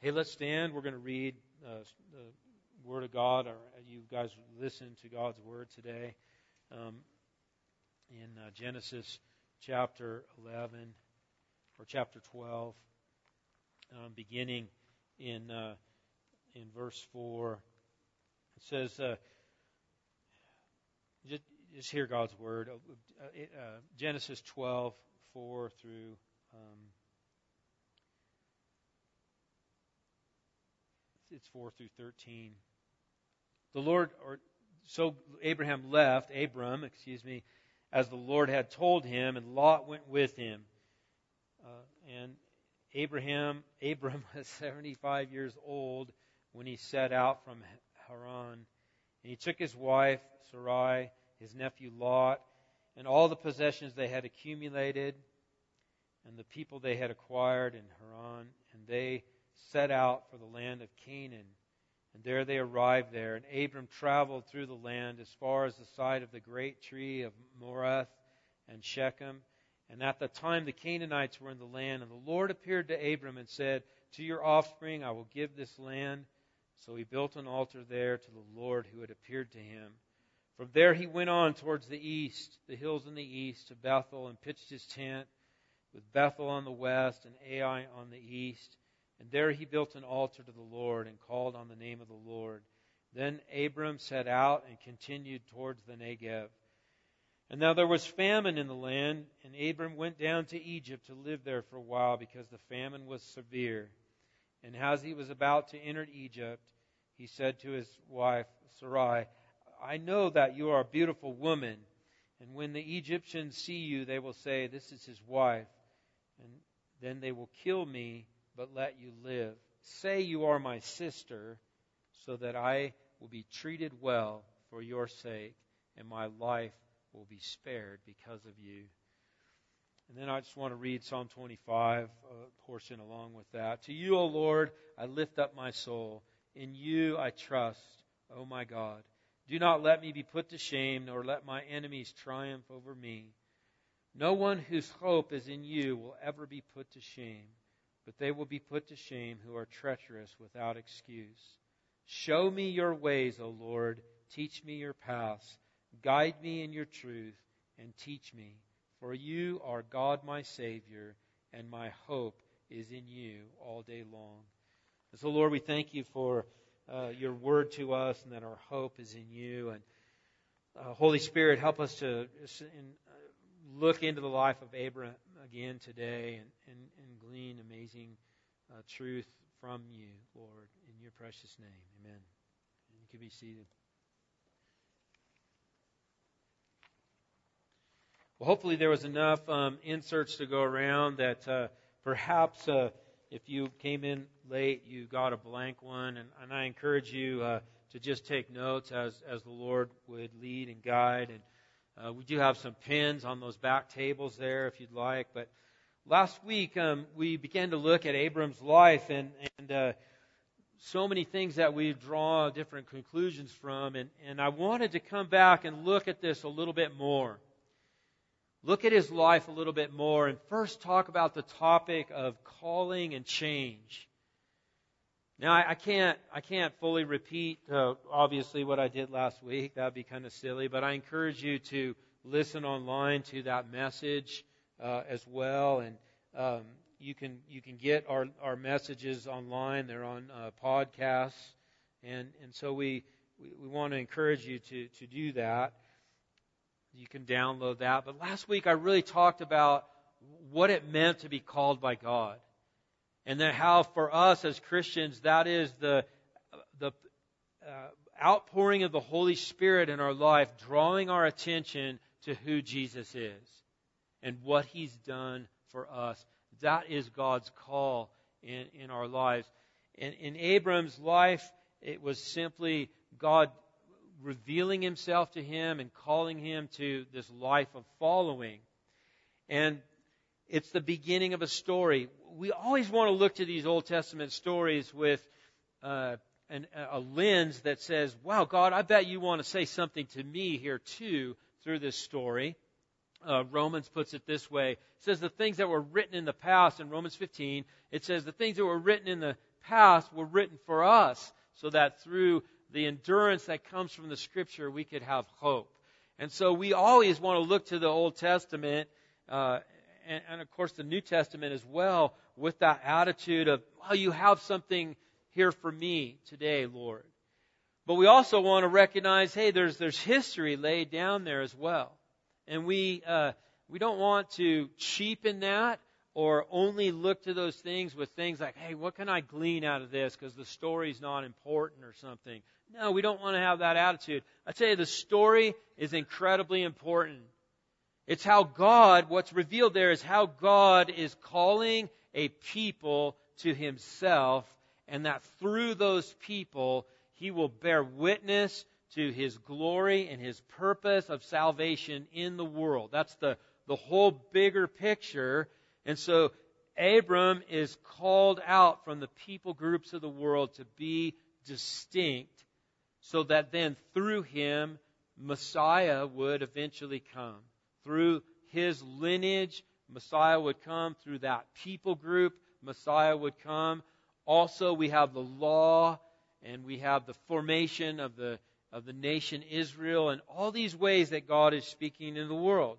Hey, let's stand. We're going to read uh, the Word of God. Or you guys listen to God's Word today. Um, in uh, Genesis chapter 11 or chapter 12, um, beginning in uh, in verse 4. It says, uh, just, just hear God's word. Uh, uh, Genesis 12, 4 through um, it's 4 through 13. The Lord, or so Abraham left, Abram, excuse me, as the Lord had told him, and Lot went with him. Uh, and Abraham, Abram was 75 years old when he set out from Haran. And he took his wife, Sarai, his nephew Lot, and all the possessions they had accumulated, and the people they had acquired in Haran, and they set out for the land of Canaan. And there they arrived there. And Abram traveled through the land as far as the side of the great tree of Morath and Shechem. And at the time the Canaanites were in the land. And the Lord appeared to Abram and said, To your offspring I will give this land. So he built an altar there to the Lord who had appeared to him. From there he went on towards the east, the hills in the east, to Bethel, and pitched his tent, with Bethel on the west and Ai on the east. And there he built an altar to the Lord and called on the name of the Lord. Then Abram set out and continued towards the Negev. And now there was famine in the land, and Abram went down to Egypt to live there for a while because the famine was severe. And as he was about to enter Egypt, he said to his wife Sarai, I know that you are a beautiful woman, and when the Egyptians see you, they will say, This is his wife, and then they will kill me but let you live. Say you are my sister, so that I will be treated well for your sake, and my life will be spared because of you. And then I just want to read Psalm 25, a portion along with that. To you, O Lord, I lift up my soul. In you I trust, O my God. Do not let me be put to shame, nor let my enemies triumph over me. No one whose hope is in you will ever be put to shame but they will be put to shame who are treacherous without excuse. Show me your ways, O Lord. Teach me your paths. Guide me in your truth and teach me. For you are God my Savior, and my hope is in you all day long. And so, Lord, we thank you for uh, your word to us and that our hope is in you. And uh, Holy Spirit, help us to uh, look into the life of Abraham again today and, and, and glean amazing uh, truth from you, Lord, in your precious name. Amen. You can be seated. Well, hopefully there was enough um, inserts to go around that uh, perhaps uh, if you came in late, you got a blank one, and, and I encourage you uh, to just take notes as as the Lord would lead and guide and uh, we do have some pins on those back tables there if you'd like. But last week um, we began to look at Abram's life and, and uh, so many things that we draw different conclusions from. And, and I wanted to come back and look at this a little bit more. Look at his life a little bit more and first talk about the topic of calling and change. Now I, I can't I can't fully repeat uh, obviously what I did last week. That'd be kind of silly. But I encourage you to listen online to that message uh, as well, and um, you can you can get our our messages online. They're on uh, podcasts, and and so we, we we want to encourage you to to do that. You can download that. But last week I really talked about what it meant to be called by God and then how for us as Christians that is the the uh, outpouring of the Holy Spirit in our life, drawing our attention to who Jesus is and what He's done for us. That is God's call in, in our lives. And in Abram's life, it was simply God revealing Himself to him and calling him to this life of following. And it's the beginning of a story. We always want to look to these Old Testament stories with uh, an, a lens that says, wow, God, I bet you want to say something to me here too through this story. Uh, Romans puts it this way. It says the things that were written in the past in Romans 15, it says the things that were written in the past were written for us so that through the endurance that comes from the scripture, we could have hope. And so we always want to look to the Old Testament, uh, and, and, of course the New Testament as well, with that attitude of, well, you have something here for me today, Lord. But we also want to recognize, hey, there's, there's history laid down there as well. And we, uh, we don't want to cheapen that or only look to those things with things like, hey, what can I glean out of this because the story's not important or something. No, we don't want to have that attitude. I tell you, the story is incredibly important. It's how God, what's revealed there is how God is calling a people to himself, and that through those people, he will bear witness to his glory and his purpose of salvation in the world. That's the, the whole bigger picture. And so Abram is called out from the people groups of the world to be distinct so that then through him, Messiah would eventually come. Through his lineage, Messiah would come. Through that people group, Messiah would come. Also, we have the law and we have the formation of the, of the nation Israel and all these ways that God is speaking in the world.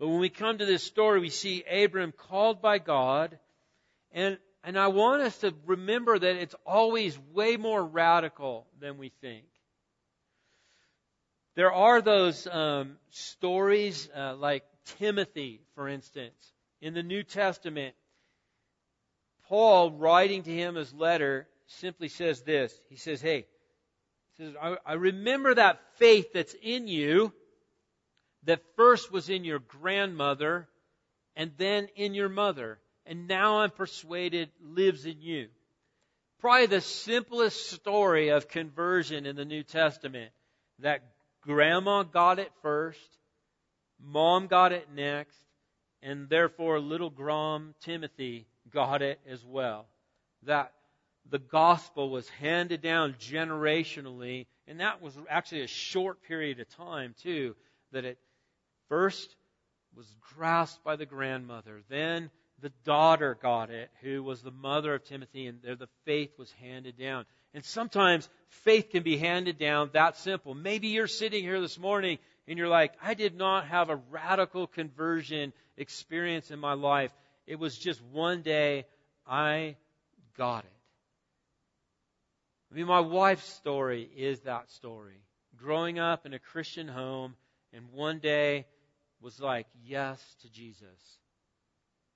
But when we come to this story, we see Abram called by God and and I want us to remember that it's always way more radical than we think. There are those um, stories uh, like Timothy, for instance, in the New Testament. Paul, writing to him his letter, simply says this. He says, Hey, he says, I, I remember that faith that's in you that first was in your grandmother and then in your mother and now I'm persuaded lives in you. Probably the simplest story of conversion in the New Testament. That grandma got it first, mom got it next, and therefore little Grom Timothy got it as well. That the gospel was handed down generationally, and that was actually a short period of time too, that it first was grasped by the grandmother, then the daughter got it, who was the mother of Timothy, and there the faith was handed down. And sometimes faith can be handed down that simple. Maybe you're sitting here this morning and you're like, I did not have a radical conversion experience in my life. It was just one day I got it. I mean, my wife's story is that story. Growing up in a Christian home and one day was like, yes to Jesus.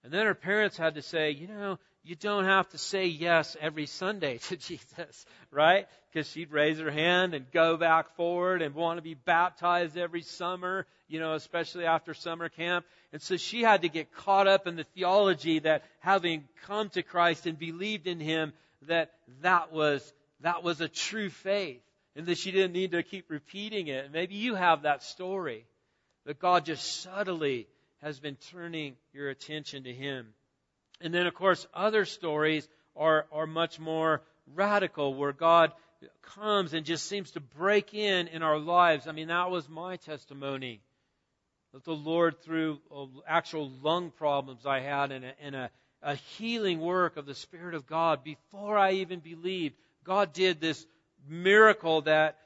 And then her parents had to say, you know, you don't have to say yes every Sunday to Jesus, right? Because she'd raise her hand and go back forward and want to be baptized every summer, you know, especially after summer camp. And so she had to get caught up in the theology that having come to Christ and believed in Him, that that was, that was a true faith. And that she didn't need to keep repeating it. And maybe you have that story. That God just subtly has been turning your attention to Him. And then, of course, other stories are, are much more radical where God comes and just seems to break in in our lives. I mean, that was my testimony. That the Lord, through uh, actual lung problems I had and, a, and a, a healing work of the Spirit of God before I even believed, God did this miracle that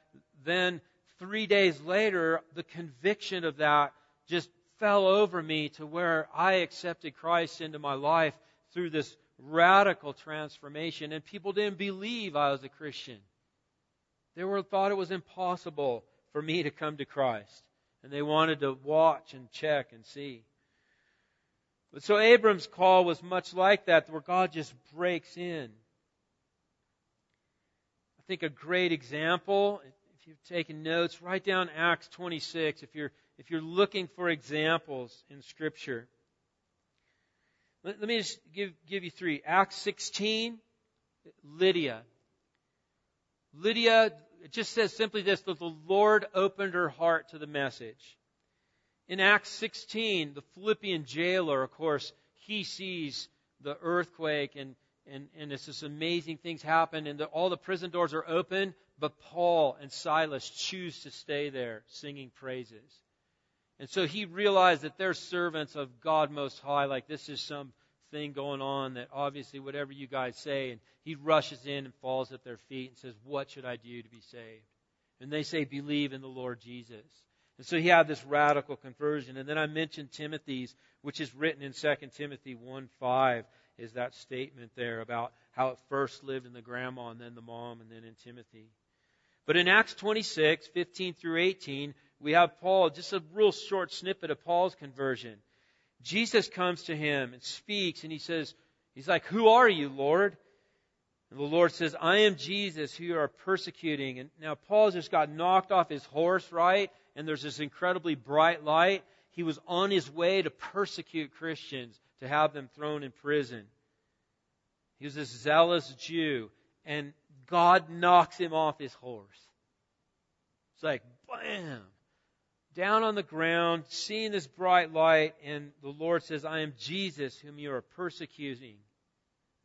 then three days later, the conviction of that just fell over me to where I accepted Christ into my life through this radical transformation, and people didn't believe I was a Christian. They were thought it was impossible for me to come to Christ, and they wanted to watch and check and see. But so Abram's call was much like that, where God just breaks in. I think a great example, if you've taken notes, write down Acts 26. If you're if you're looking for examples in Scripture. Let, let me just give, give you three. Acts 16, Lydia. Lydia, it just says simply this, that the Lord opened her heart to the message. In Acts 16, the Philippian jailer, of course, he sees the earthquake and, and, and it's just amazing things happen and the, all the prison doors are open, but Paul and Silas choose to stay there singing praises. And so he realized that they're servants of God Most High, like this is some thing going on that obviously whatever you guys say, and he rushes in and falls at their feet and says, What should I do to be saved? And they say, Believe in the Lord Jesus. And so he had this radical conversion. And then I mentioned Timothy's, which is written in 2 Timothy 1 5, is that statement there about how it first lived in the grandma and then the mom and then in Timothy. But in Acts 26, 15 through 18, we have Paul, just a real short snippet of Paul's conversion. Jesus comes to him and speaks, and he says, He's like, Who are you, Lord? And the Lord says, I am Jesus who you are persecuting. And now Paul just got knocked off his horse, right? And there's this incredibly bright light. He was on his way to persecute Christians, to have them thrown in prison. He was this zealous Jew, and God knocks him off his horse. It's like, bam! Down on the ground, seeing this bright light, and the Lord says, I am Jesus whom you are persecuting.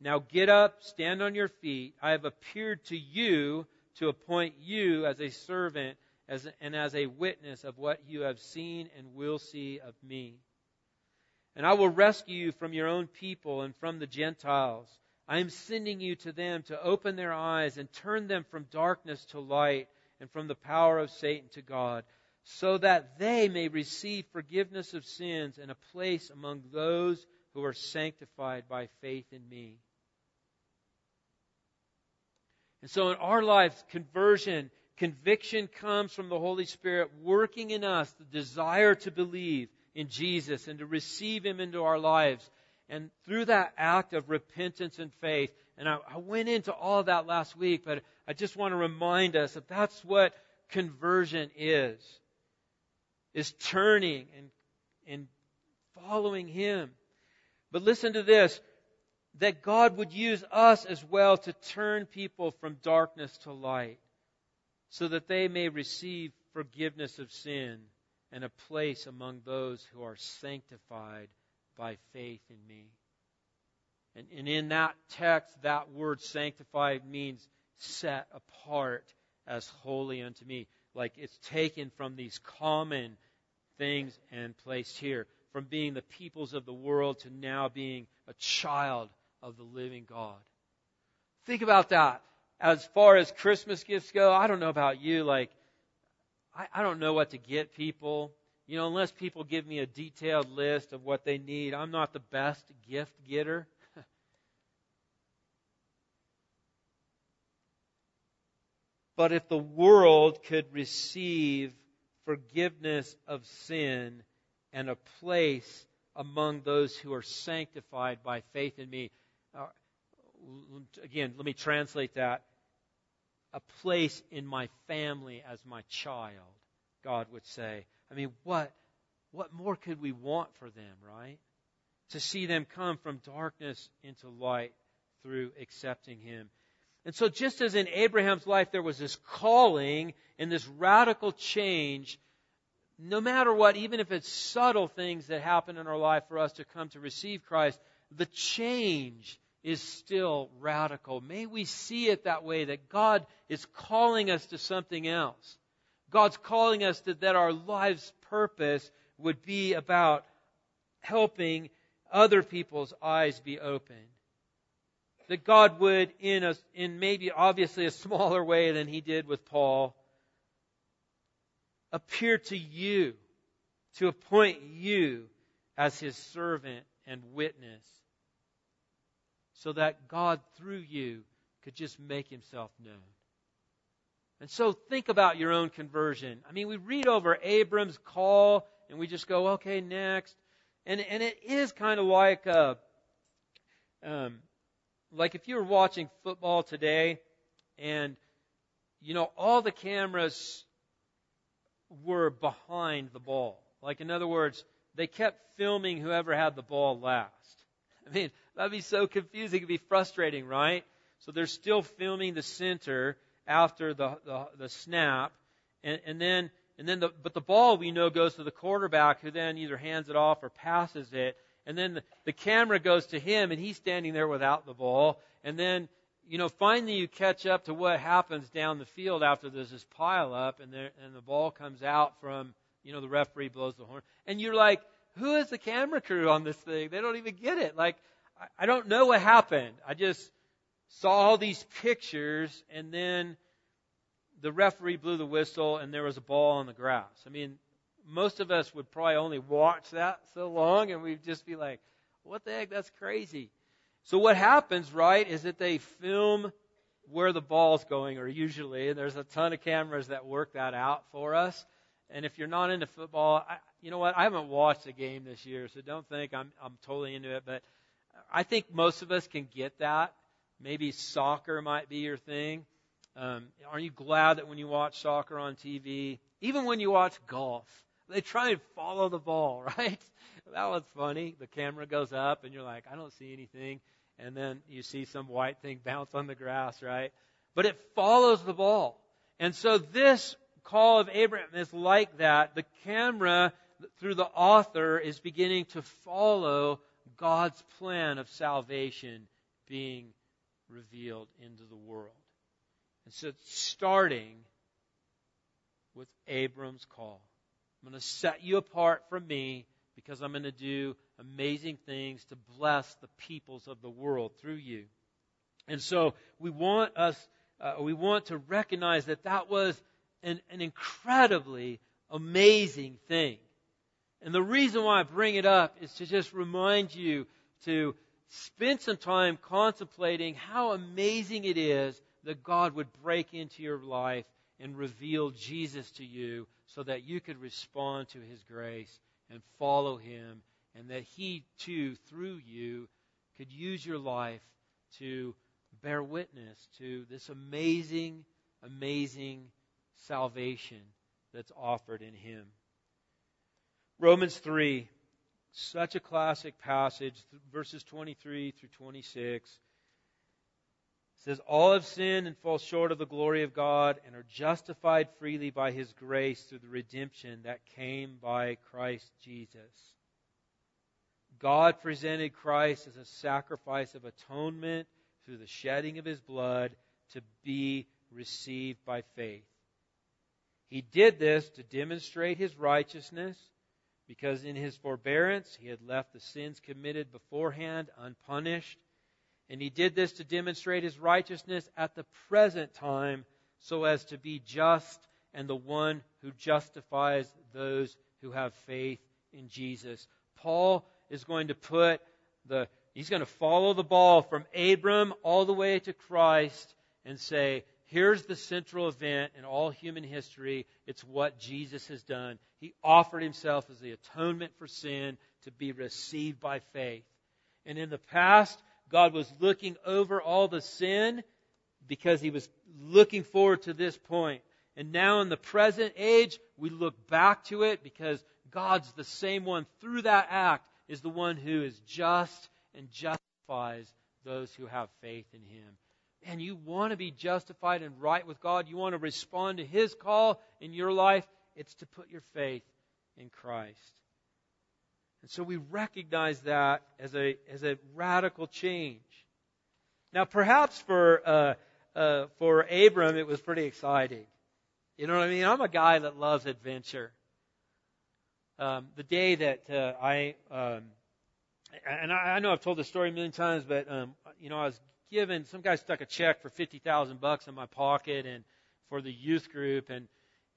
Now get up, stand on your feet. I have appeared to you to appoint you as a servant as, and as a witness of what you have seen and will see of me. And I will rescue you from your own people and from the Gentiles. I am sending you to them to open their eyes and turn them from darkness to light and from the power of Satan to God so that they may receive forgiveness of sins and a place among those who are sanctified by faith in me. And so in our lives, conversion, conviction comes from the Holy Spirit working in us the desire to believe in Jesus and to receive Him into our lives. And through that act of repentance and faith, and I, I went into all that last week, but I just want to remind us that that's what conversion is is turning and, and following Him. But listen to this that God would use us as well to turn people from darkness to light so that they may receive forgiveness of sin and a place among those who are sanctified by faith in me. And, and in that text, that word sanctified means set apart as holy unto me. Like it's taken from these common things and placed here. From being the peoples of the world to now being a child of the living God. Think about that. As far as Christmas gifts go, I don't know about you, like, I, I don't know what to get people. You know, unless people give me a detailed list of what they need, I'm not the best gift getter. But if the world could receive forgiveness of sin and a place among those who are sanctified by faith in me. Uh, again, let me translate that. A place in my family as my child, God would say. I mean, what, what more could we want for them, right? To see them come from darkness into light through accepting Him. And so, just as in Abraham's life there was this calling and this radical change, no matter what, even if it's subtle things that happen in our life for us to come to receive Christ, the change is still radical. May we see it that way, that God is calling us to something else. God's calling us to, that our life's purpose would be about helping other people's eyes be opened that God would, in a, in maybe obviously a smaller way than He did with Paul, appear to you, to appoint you as His servant and witness, so that God through you could just make Himself known. And so think about your own conversion. I mean, we read over Abram's call and we just go, okay, next. And, and it is kind of like a, um, like if you were watching football today and you know all the cameras were behind the ball. Like in other words they kept filming whoever had the ball last. I mean that'd be so confusing. It'd be frustrating right? So they're still filming the center after the the, the snap. And, and then and then the, but the ball we know goes to the quarterback who then either hands it off or passes it and then the, the camera goes to him and he's standing there without the ball. And then, you know, finally you catch up to what happens down the field after there's this pile up and, there, and the ball comes out from, you know, the referee blows the horn. And you're like, who is the camera crew on this thing? They don't even get it. Like, I don't know what happened. I just saw all these pictures and then the referee blew the whistle and there was a ball on the grass. I mean, most of us would probably only watch that so long and we'd just be like, what the heck? That's crazy. So what happens, right, is that they film where the ball's going, or usually, and there's a ton of cameras that work that out for us. And if you're not into football, I, you know what? I haven't watched a game this year, so don't think I'm I'm totally into it. But I think most of us can get that. Maybe soccer might be your thing. Um, aren't you glad that when you watch soccer on TV, even when you watch golf, they try and follow the ball, right? That was funny. The camera goes up, and you're like, I don't see anything. And then you see some white thing bounce on the grass, right? But it follows the ball. And so this call of Abraham is like that. The camera, through the author, is beginning to follow God's plan of salvation being revealed into the world. And so it's starting with Abram's call. I'm going to set you apart from me because I'm going to do amazing things to bless the peoples of the world through you. And so we want us, uh, we want to recognize that that was an, an incredibly amazing thing. And the reason why I bring it up is to just remind you to spend some time contemplating how amazing it is that God would break into your life and reveal Jesus to you so that you could respond to his grace and follow him and that he too through you could use your life to bear witness to this amazing amazing salvation that's offered in him. Romans 3 such a classic passage verses 23 through 26 says, All have sinned and fall short of the glory of God and are justified freely by his grace through the redemption that came by Christ Jesus. God presented Christ as a sacrifice of atonement through the shedding of his blood to be received by faith. He did this to demonstrate his righteousness because in his forbearance he had left the sins committed beforehand unpunished and he did this to demonstrate his righteousness at the present time so as to be just and the one who justifies those who have faith in Jesus. Paul is going to put the, he's going to follow the ball from Abram all the way to Christ and say, here's the central event in all human history. It's what Jesus has done. He offered himself as the atonement for sin to be received by faith. And in the past, God was looking over all the sin because he was looking forward to this point. And now in the present age, we look back to it because God's the same one through that act is the one who is just and justifies those who have faith in him. And you want to be justified and right with God. You want to respond to his call in your life. It's to put your faith in Christ. And so we recognize that as a, as a radical change. Now, perhaps for, uh, uh, for Abram, it was pretty exciting. You know what I mean? I'm a guy that loves adventure. Um, the day that uh, I, um, and I, know I've told this story a million times, but um, you know, I was given some guy stuck a check for fifty thousand bucks in my pocket, and for the youth group, and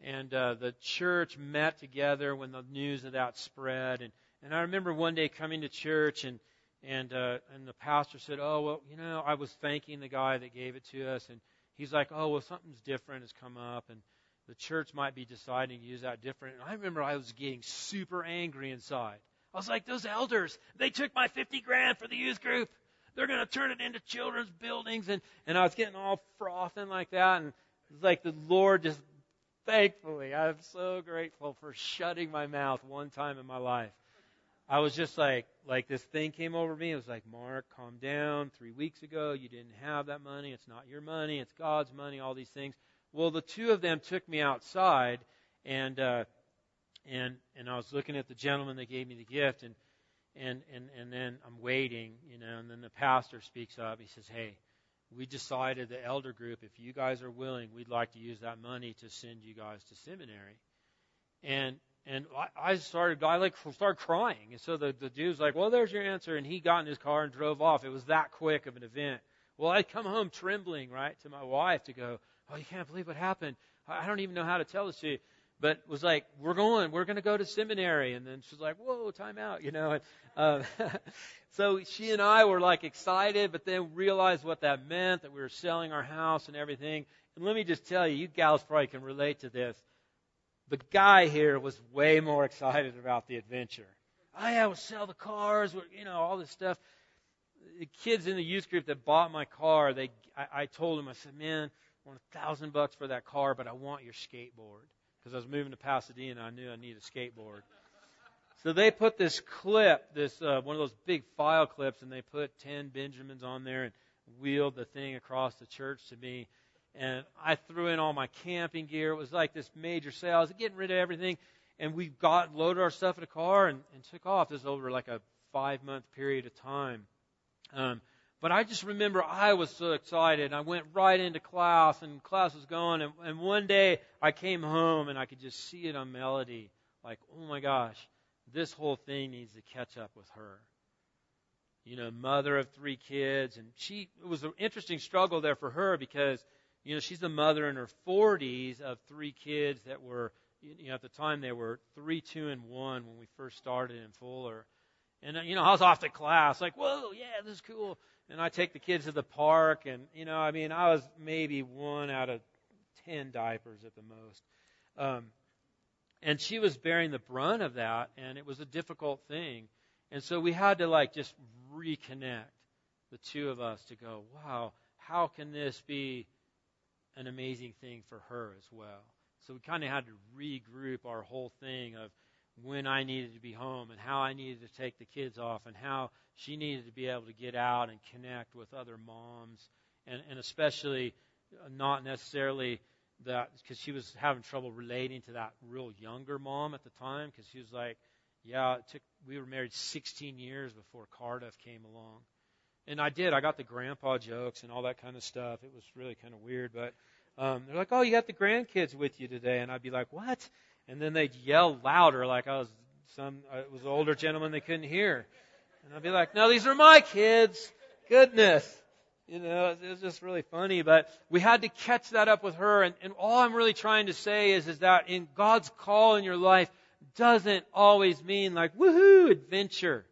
and uh, the church met together when the news of that spread, and and I remember one day coming to church and and uh, and the pastor said, "Oh well, you know, I was thanking the guy that gave it to us, and he's like, oh well, something's different has come up, and the church might be deciding to use that different." And I remember I was getting super angry inside. I was like, "Those elders, they took my fifty grand for the youth group. They're going to turn it into children's buildings," and and I was getting all frothing like that, and it was like the Lord just, thankfully, I'm so grateful for shutting my mouth one time in my life I was just like, like this thing came over me. It was like, Mark, calm down. Three weeks ago, you didn't have that money. It's not your money. It's God's money. All these things. Well, the two of them took me outside, and uh, and and I was looking at the gentleman that gave me the gift, and and and and then I'm waiting, you know, and then the pastor speaks up. He says, "Hey, we decided the elder group, if you guys are willing, we'd like to use that money to send you guys to seminary." And and I, started, I like started crying. And so the, the dude's like, well, there's your answer. And he got in his car and drove off. It was that quick of an event. Well, I come home trembling, right, to my wife to go, oh, you can't believe what happened. I don't even know how to tell this to you. But was like, we're going, we're going to go to seminary. And then she's like, whoa, time out, you know. And, uh, so she and I were like excited, but then realized what that meant, that we were selling our house and everything. And let me just tell you, you gals probably can relate to this. The guy here was way more excited about the adventure. Oh yeah, we'll sell the cars, you know, all this stuff. The kids in the youth group that bought my car, they, I, I told them, I said, man, I want a thousand bucks for that car, but I want your skateboard. Because I was moving to Pasadena, and I knew I needed a skateboard. So they put this clip, this uh, one of those big file clips, and they put ten Benjamins on there and wheeled the thing across the church to me and I threw in all my camping gear. It was like this major sale. I was getting rid of everything, and we got loaded our stuff in a car and, and took off. This was over like a five month period of time. Um, but I just remember I was so excited. I went right into class, and class was going. And, and one day I came home, and I could just see it on Melody, like, oh my gosh, this whole thing needs to catch up with her you know, mother of three kids, and she it was an interesting struggle there for her because you know, she's the mother in her 40s of three kids that were, you know, at the time they were three, two, and one when we first started in Fuller. And, uh, you know, I was off to class, like, whoa, yeah, this is cool. And I take the kids to the park, and, you know, I mean, I was maybe one out of ten diapers at the most. Um, and she was bearing the brunt of that, and it was a difficult thing. And so we had to, like, just reconnect the two of us to go, wow, how can this be an amazing thing for her as well. So we kind of had to regroup our whole thing of when I needed to be home and how I needed to take the kids off and how she needed to be able to get out and connect with other moms and, and especially uh, not necessarily that because she was having trouble relating to that real younger mom at the time because she was like, yeah, it took, we were married 16 years before Cardiff came along. And I did. I got the grandpa jokes and all that kind of stuff. It was really kind of weird, but um, they're like, "Oh, you got the grandkids with you today," and I'd be like, "What?" And then they'd yell louder, like I was some. Uh, it was an older gentleman they couldn't hear, and I'd be like, "No, these are my kids." Goodness. You know, it was just really funny, but we had to catch that up with her. And, and all I'm really trying to say is, is that in God's call in your life doesn't always mean like, woohoo, adventure.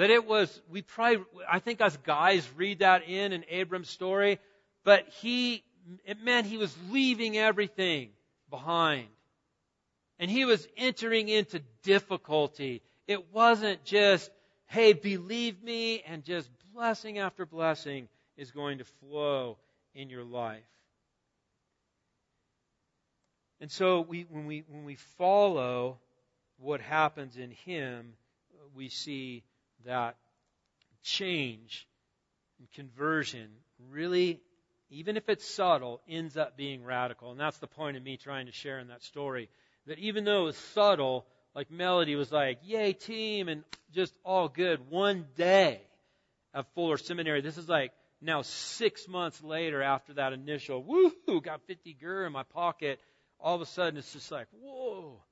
That it was, we probably, I think us guys read that in in Abram's story, but he, it meant he was leaving everything behind. And he was entering into difficulty. It wasn't just, hey, believe me, and just blessing after blessing is going to flow in your life. And so we, when we, when we follow what happens in him, we see that change and conversion really, even if it's subtle, ends up being radical. And that's the point of me trying to share in that story. That even though it was subtle, like Melody was like, yay team, and just all good. One day of Fuller Seminary, this is like now six months later after that initial, woohoo, got 50 gur in my pocket. All of a sudden it's just like, whoa,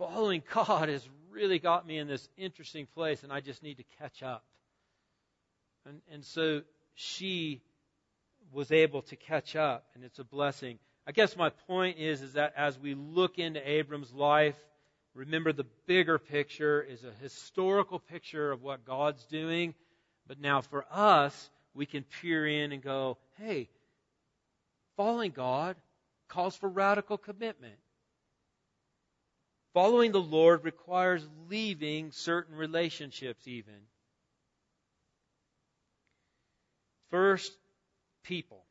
following God has really got me in this interesting place and I just need to catch up. And, and so she was able to catch up and it's a blessing. I guess my point is, is that as we look into Abram's life, remember the bigger picture is a historical picture of what God's doing. But now for us, we can peer in and go, hey, following God calls for radical commitment. Following the Lord requires leaving certain relationships, even. First, people.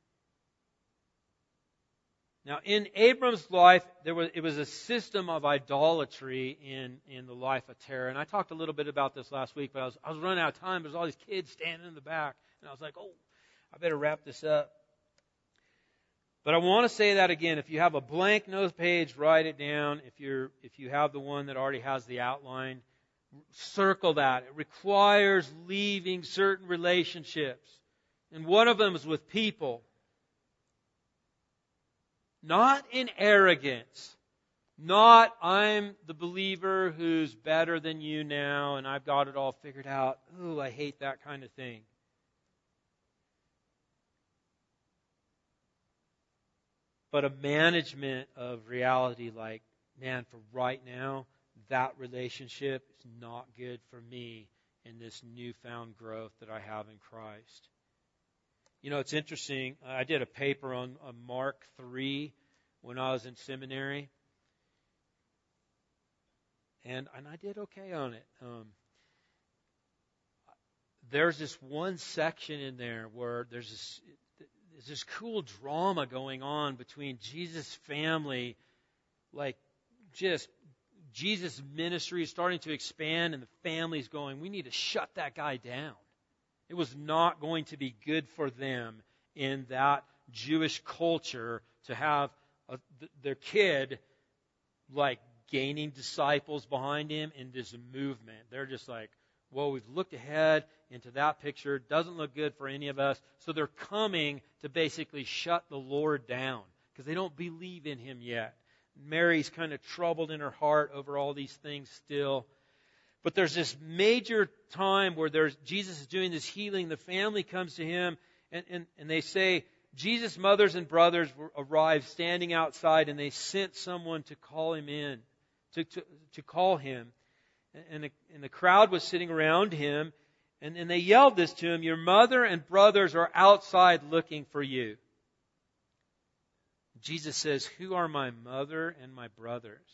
Now, in Abram's life, there was, it was a system of idolatry in, in the life of Terah. And I talked a little bit about this last week, but I was, I was running out of time. There's all these kids standing in the back. And I was like, oh, I better wrap this up. But I want to say that again. If you have a blank note page, write it down. If you're, if you have the one that already has the outline, circle that. It requires leaving certain relationships. And one of them is with people. Not in arrogance, Not, I'm the believer who's better than you now and I've got it all figured out. Ooh, I hate that kind of thing. But a management of reality like, man, for right now, that relationship is not good for me in this newfound growth that I have in Christ. You know, it's interesting. I did a paper on, on Mark 3 when I was in seminary and and I did okay on it. Um, there's this one section in there where there's this there's this cool drama going on between Jesus' family, like just Jesus' ministry is starting to expand, and the family's going, we need to shut that guy down. It was not going to be good for them in that Jewish culture to have a, their kid like gaining disciples behind him in this movement. They're just like, well, we've looked ahead into that picture. Doesn't look good for any of us. So they're coming to basically shut the Lord down because they don't believe in him yet. Mary's kind of troubled in her heart over all these things still. But there's this major time where there's Jesus is doing this healing. The family comes to him and, and, and they say, Jesus' mothers and brothers arrived standing outside and they sent someone to call him in to, to, to call him. And the, and the crowd was sitting around him, and, and they yelled this to him Your mother and brothers are outside looking for you. Jesus says, Who are my mother and my brothers?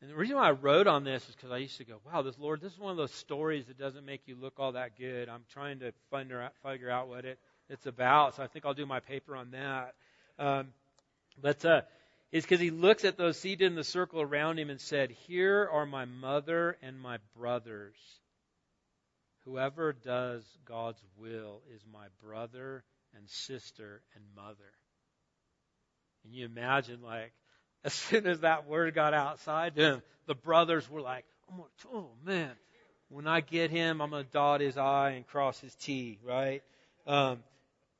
And the reason why I wrote on this is because I used to go, wow, this Lord, this is one of those stories that doesn't make you look all that good. I'm trying to out, figure out what it, it's about, so I think I'll do my paper on that. Um, but uh, is because he looks at those seated in the circle around him and said, Here are my mother and my brothers. Whoever does God's will is my brother and sister and mother. And you imagine, like, as soon as that word got outside to him, the brothers were like, oh man, when I get him, I'm going to dot his I and cross his T, right? Um,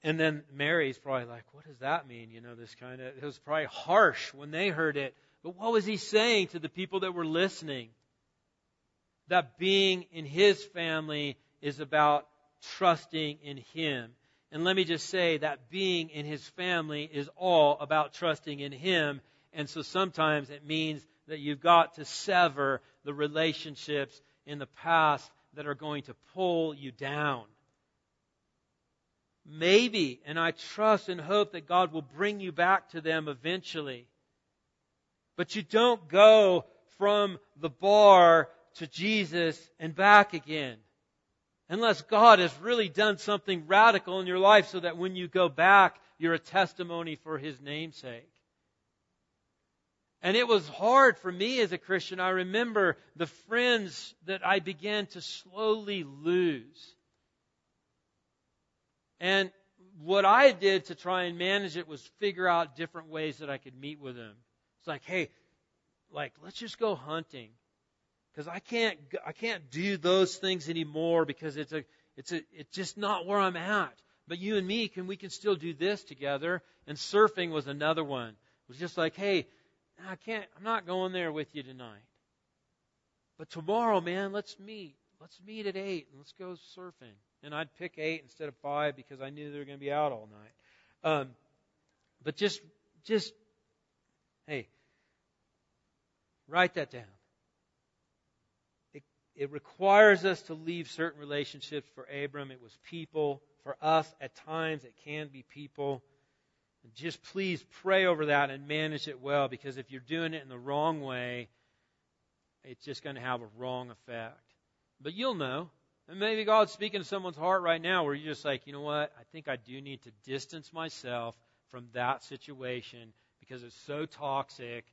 and then Mary's probably like, what does that mean? You know, this kind of, it was probably harsh when they heard it. But what was he saying to the people that were listening? That being in his family is about trusting in him. And let me just say that being in his family is all about trusting in him. And so sometimes it means that you've got to sever the relationships in the past that are going to pull you down. Maybe, and I trust and hope that God will bring you back to them eventually. But you don't go from the bar to Jesus and back again. Unless God has really done something radical in your life so that when you go back, you're a testimony for His namesake. And it was hard for me as a Christian. I remember the friends that I began to slowly lose. And what I did to try and manage it was figure out different ways that I could meet with him. It's like, hey, like let's just go hunting because I can't I can't do those things anymore because it's a it's a it's just not where I'm at. But you and me can we can still do this together. And surfing was another one. It was just like, hey, I can't I'm not going there with you tonight. But tomorrow, man, let's meet. Let's meet at eight and let's go surfing and I'd pick eight instead of five because I knew they were going to be out all night. Um, but just, just, hey, write that down. It, it requires us to leave certain relationships. For Abram, it was people. For us, at times, it can be people. And just please pray over that and manage it well because if you're doing it in the wrong way, it's just going to have a wrong effect. But you'll know. And maybe God's speaking to someone's heart right now where you're just like, you know what? I think I do need to distance myself from that situation because it's so toxic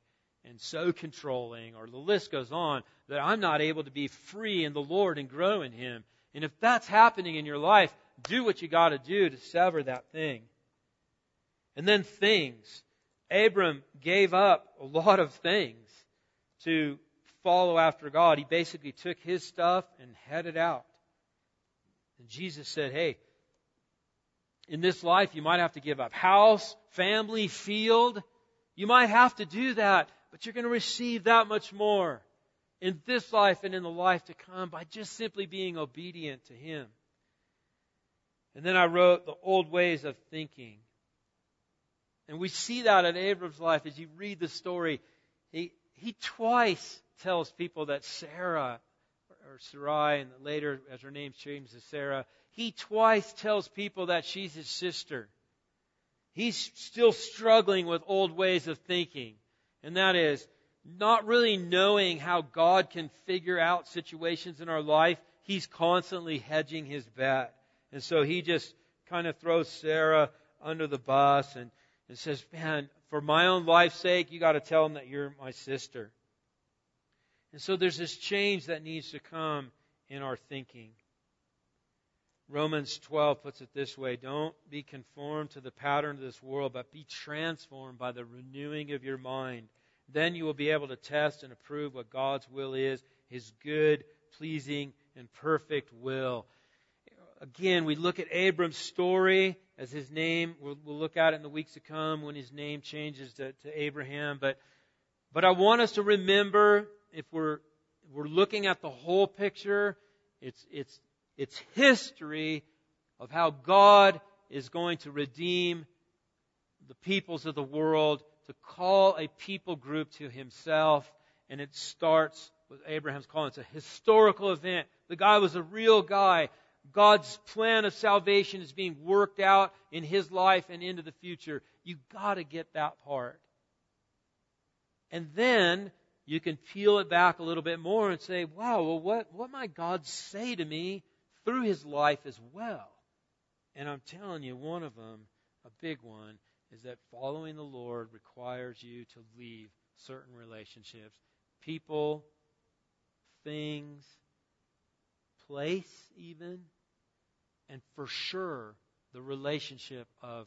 and so controlling, or the list goes on, that I'm not able to be free in the Lord and grow in Him. And if that's happening in your life, do what you got to do to sever that thing. And then things. Abram gave up a lot of things to follow after God. He basically took his stuff and headed out. And Jesus said, hey, in this life you might have to give up house, family, field. You might have to do that, but you're going to receive that much more in this life and in the life to come by just simply being obedient to Him. And then I wrote the old ways of thinking. And we see that in Abram's life as you read the story. He, he twice tells people that Sarah, or Sarai, and later as her name changes to Sarah, he twice tells people that she's his sister. He's still struggling with old ways of thinking. And that is, not really knowing how God can figure out situations in our life, he's constantly hedging his bet. And so he just kind of throws Sarah under the bus and, and says, Man, for my own life's sake, you got to tell him that you're my sister. And so there's this change that needs to come in our thinking. Romans 12 puts it this way Don't be conformed to the pattern of this world, but be transformed by the renewing of your mind. Then you will be able to test and approve what God's will is, His good, pleasing, and perfect will. Again, we look at Abram's story as his name. We'll, we'll look at it in the weeks to come when his name changes to, to Abraham. But, but I want us to remember if we're, we're looking at the whole picture, it's, it's, it's history of how God is going to redeem the peoples of the world to call a people group to himself. And it starts with Abraham's call. It's a historical event. The guy was a real guy. God's plan of salvation is being worked out in his life and into the future. You gotta get that part. And then you can peel it back a little bit more and say, wow, well, what, what might God say to me through his life as well? And I'm telling you, one of them, a big one, is that following the Lord requires you to leave certain relationships. People, things, place, even, and for sure, the relationship of,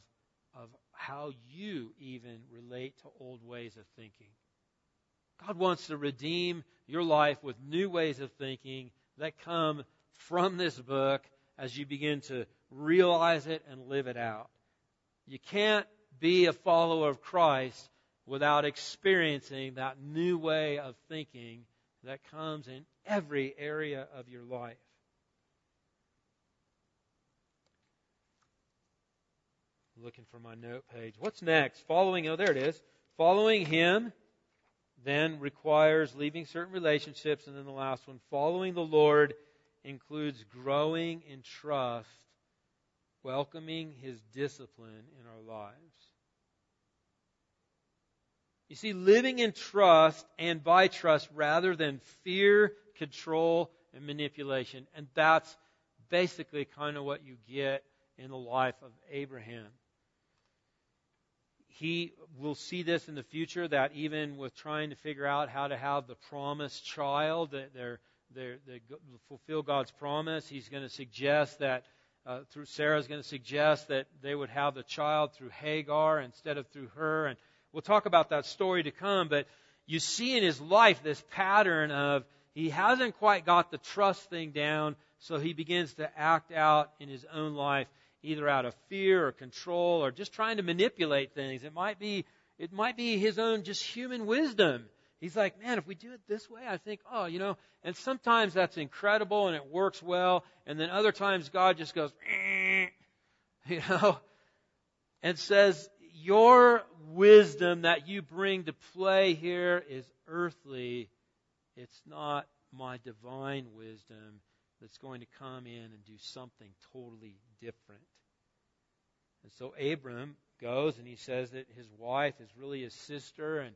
of how you even relate to old ways of thinking. God wants to redeem your life with new ways of thinking that come from this book as you begin to realize it and live it out. You can't be a follower of Christ without experiencing that new way of thinking that comes in every area of your life. Looking for my note page. What's next? Following, oh, there it is. Following Him then requires leaving certain relationships. And then the last one, following the Lord includes growing in trust, welcoming His discipline in our lives. You see, living in trust and by trust rather than fear, control, and manipulation. And that's basically kind of what you get in the life of Abraham. He will see this in the future that even with trying to figure out how to have the promised child, that they're, they're, they fulfill God's promise, he's going to suggest that uh, through Sarah's going to suggest that they would have the child through Hagar instead of through her. And We'll talk about that story to come, but you see in his life this pattern of he hasn't quite got the trust thing down, so he begins to act out in his own life either out of fear or control or just trying to manipulate things. It might be it might be his own just human wisdom. He's like, man, if we do it this way, I think, oh, you know, and sometimes that's incredible and it works well, and then other times God just goes, you know, and says, your wisdom that you bring to play here is earthly. It's not my divine wisdom that's going to come in and do something totally different. And so Abram goes and he says that his wife is really his sister and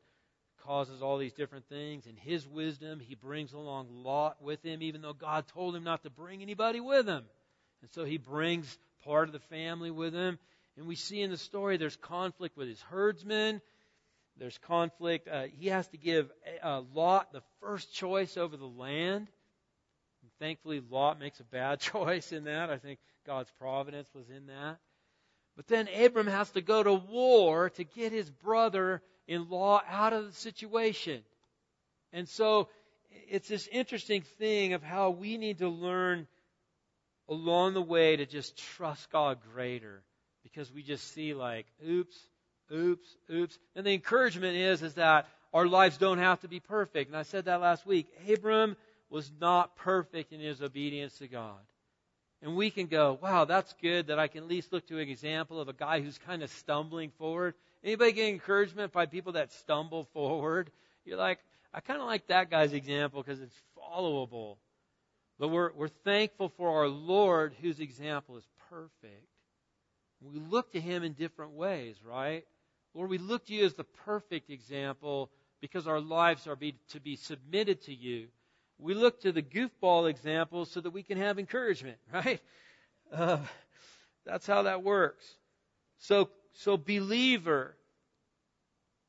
causes all these different things. In his wisdom, he brings along Lot with him, even though God told him not to bring anybody with him. And so he brings part of the family with him. And we see in the story there's conflict with his herdsmen. There's conflict. Uh, he has to give uh, Lot the first choice over the land. Thankfully, Lot makes a bad choice in that. I think God's providence was in that. But then Abram has to go to war to get his brother in law out of the situation. And so it's this interesting thing of how we need to learn along the way to just trust God greater because we just see like, oops, oops, oops. And the encouragement is, is that our lives don't have to be perfect. And I said that last week. Abram was not perfect in his obedience to God. And we can go, wow, that's good that I can at least look to an example of a guy who's kind of stumbling forward. Anybody get encouragement by people that stumble forward? You're like, I kind of like that guy's example because it's followable. But we're, we're thankful for our Lord whose example is perfect. We look to him in different ways, right? Lord, we look to you as the perfect example because our lives are be, to be submitted to you. We look to the goofball example so that we can have encouragement, right? Uh, that's how that works. So, so believer,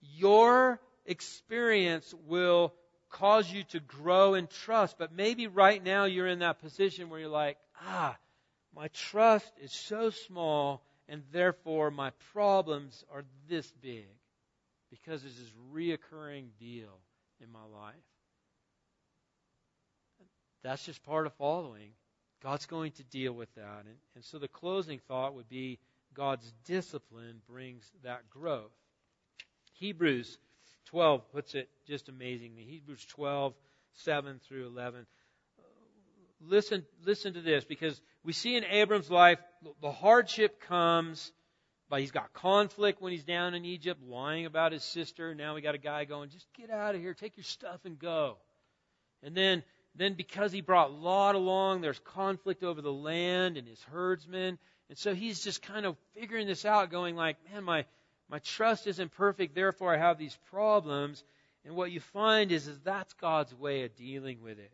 your experience will cause you to grow in trust. But maybe right now you're in that position where you're like, ah, my trust is so small and therefore my problems are this big because there's this reoccurring deal in my life. That's just part of following. God's going to deal with that. And, and so the closing thought would be God's discipline brings that growth. Hebrews 12 puts it just amazingly. Hebrews 12, 7 through 11. Uh, listen, listen to this because we see in Abram's life the hardship comes but he's got conflict when he's down in Egypt, lying about his sister. Now we got a guy going, just get out of here, take your stuff and go. And then, then because he brought Lot along, there's conflict over the land and his herdsmen. And so he's just kind of figuring this out, going like, man, my, my trust isn't perfect, therefore I have these problems. And what you find is, is that's God's way of dealing with it.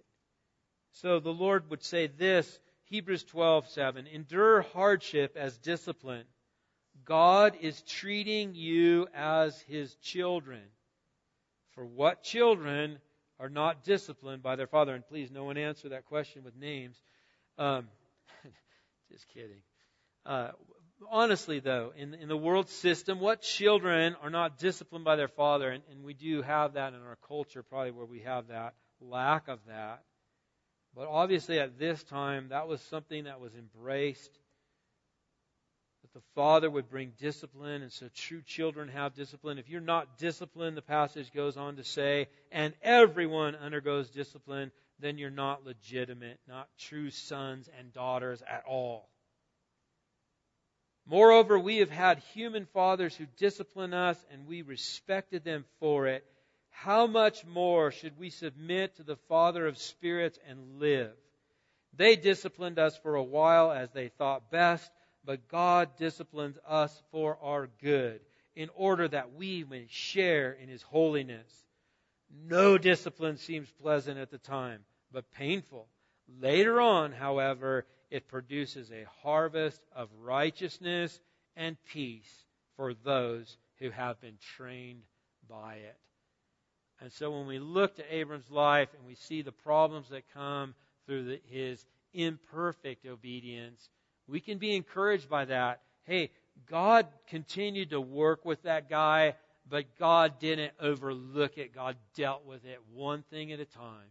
So the Lord would say this, Hebrews 12:7, endure hardship as discipline. God is treating you as his children. For what children are not disciplined by their father? And please, no one answer that question with names. Um, just kidding. Uh, honestly, though, in, in the world system, what children are not disciplined by their father? And, and we do have that in our culture, probably where we have that lack of that. But obviously, at this time, that was something that was embraced. That the father would bring discipline, and so true children have discipline. If you're not disciplined, the passage goes on to say, and everyone undergoes discipline, then you're not legitimate, not true sons and daughters at all. Moreover, we have had human fathers who discipline us, and we respected them for it. How much more should we submit to the Father of spirits and live? They disciplined us for a while as they thought best, but God disciplines us for our good, in order that we may share in His holiness. No discipline seems pleasant at the time, but painful. Later on, however, it produces a harvest of righteousness and peace for those who have been trained by it. And so when we look to Abram's life and we see the problems that come through the, his imperfect obedience, we can be encouraged by that. Hey, God continued to work with that guy, but God didn't overlook it. God dealt with it one thing at a time.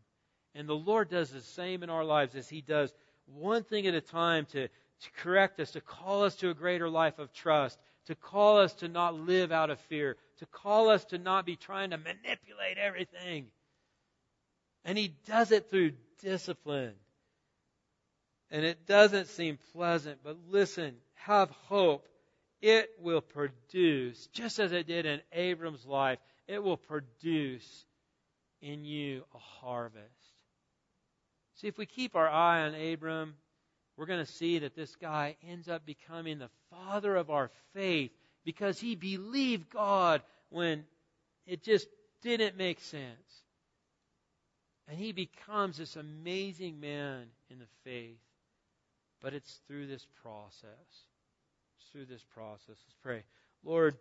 And the Lord does the same in our lives as He does one thing at a time to, to correct us, to call us to a greater life of trust, to call us to not live out of fear, to call us to not be trying to manipulate everything. And He does it through discipline. And it doesn't seem pleasant, but listen, have hope. It will produce, just as it did in Abram's life, it will produce in you a harvest. See, if we keep our eye on Abram, we're going to see that this guy ends up becoming the father of our faith because he believed God when it just didn't make sense. And he becomes this amazing man in the faith. But it's through this process. It's through this process. Let's pray. Lord,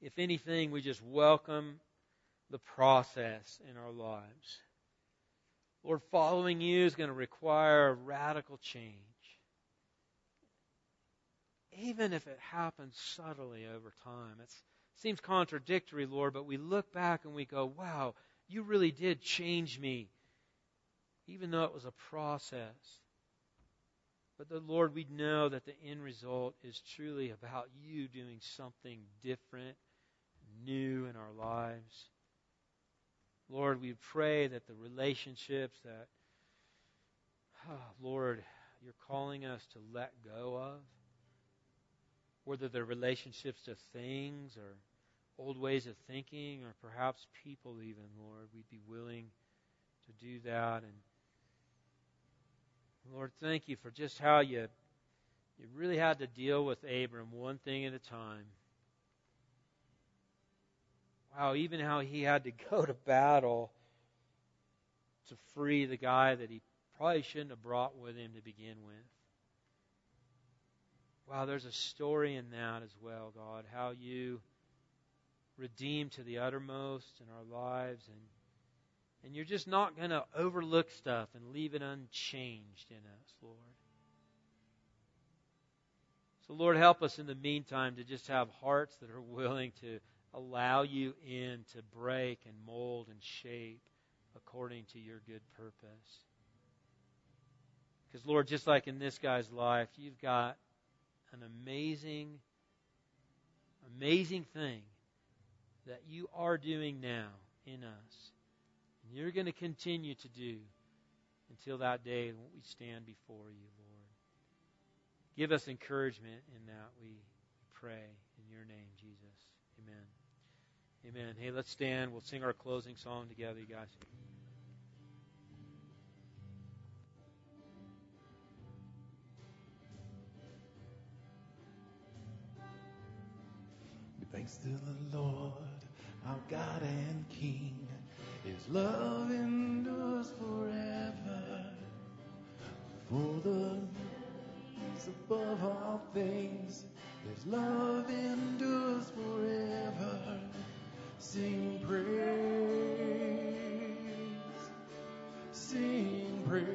if anything, we just welcome the process in our lives. Lord, following you is going to require a radical change. Even if it happens subtly over time. It seems contradictory, Lord, but we look back and we go, wow, you really did change me, even though it was a process. But the Lord, we know that the end result is truly about you doing something different, new in our lives. Lord, we pray that the relationships that, oh, Lord, you're calling us to let go of, whether they're relationships to things or old ways of thinking or perhaps people even, Lord, we'd be willing to do that. And Lord, thank you for just how you you really had to deal with Abram one thing at a time. Wow, even how he had to go to battle to free the guy that he probably shouldn't have brought with him to begin with. Wow, there's a story in that as well, God, how you redeem to the uttermost in our lives and and you're just not going to overlook stuff and leave it unchanged in us, Lord. So, Lord, help us in the meantime to just have hearts that are willing to allow you in to break and mold and shape according to your good purpose. Because, Lord, just like in this guy's life, you've got an amazing, amazing thing that you are doing now in us. And you're going to continue to do until that day when we stand before you, Lord. Give us encouragement in that, we pray in your name, Jesus. Amen. Amen. Hey, let's stand. We'll sing our closing song together, you guys. Thanks to the Lord, our God and King. His love endures forever. For the is above all things. His love endures forever. Sing praise. Sing praise.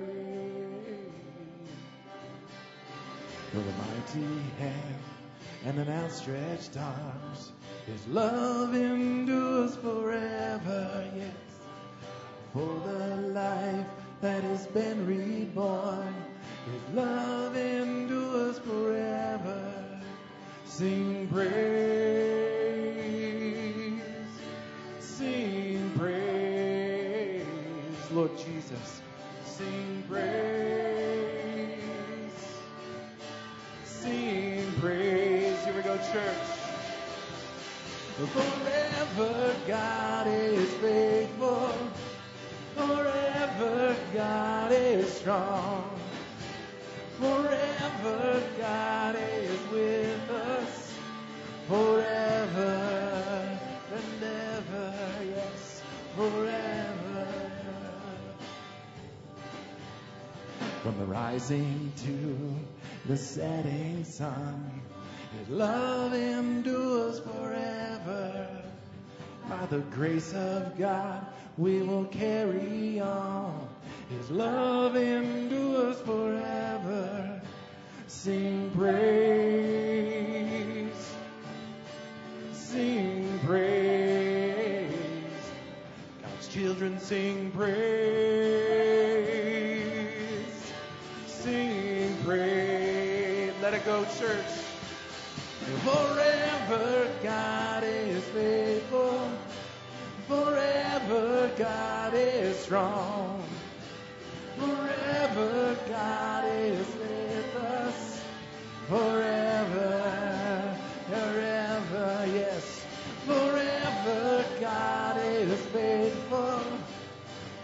With a mighty hand and an outstretched arms. His love endures forever, yes. For the life that has been reborn his love endures forever. Sing praise. Sing praise. Lord Jesus. Sing praise. Sing praise. Here we go, church. Forever God is faithful. Forever God is strong. Forever God is with us. Forever and ever, yes, forever. From the rising to the setting sun, His love endures forever. By the grace of God, we will carry on his love endures forever. Sing praise. Sing praise. God's children sing praise. Sing praise. Let it go, church. Forever God is faithful. Forever God is strong. Forever God is with us. Forever, forever, yes. Forever God is faithful.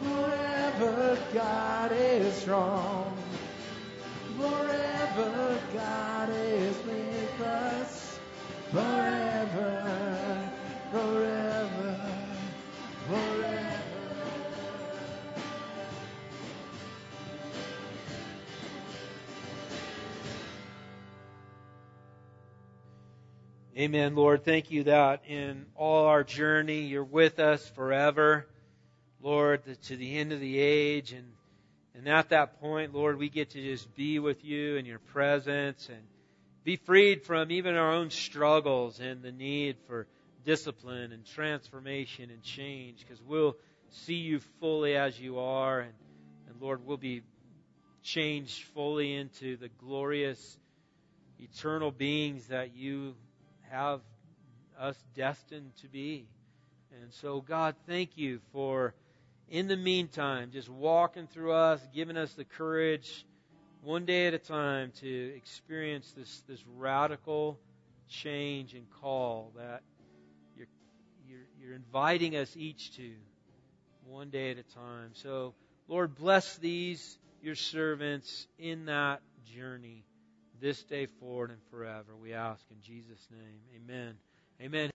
Forever God is strong. Forever God is with us. Forever, forever. Amen, Lord. Thank you that in all our journey, you're with us forever. Lord, to the end of the age. And, and at that point, Lord, we get to just be with you in your presence and be freed from even our own struggles and the need for discipline and transformation and change because we'll see you fully as you are. And, and Lord, we'll be changed fully into the glorious eternal beings that you have us destined to be. And so, God, thank you for, in the meantime, just walking through us, giving us the courage, one day at a time, to experience this, this radical change and call that you're, inviting us each to, one day at a time. So, Lord, bless these, your servants, in that journey this day forward and forever. We ask in Jesus' name. Amen. Amen.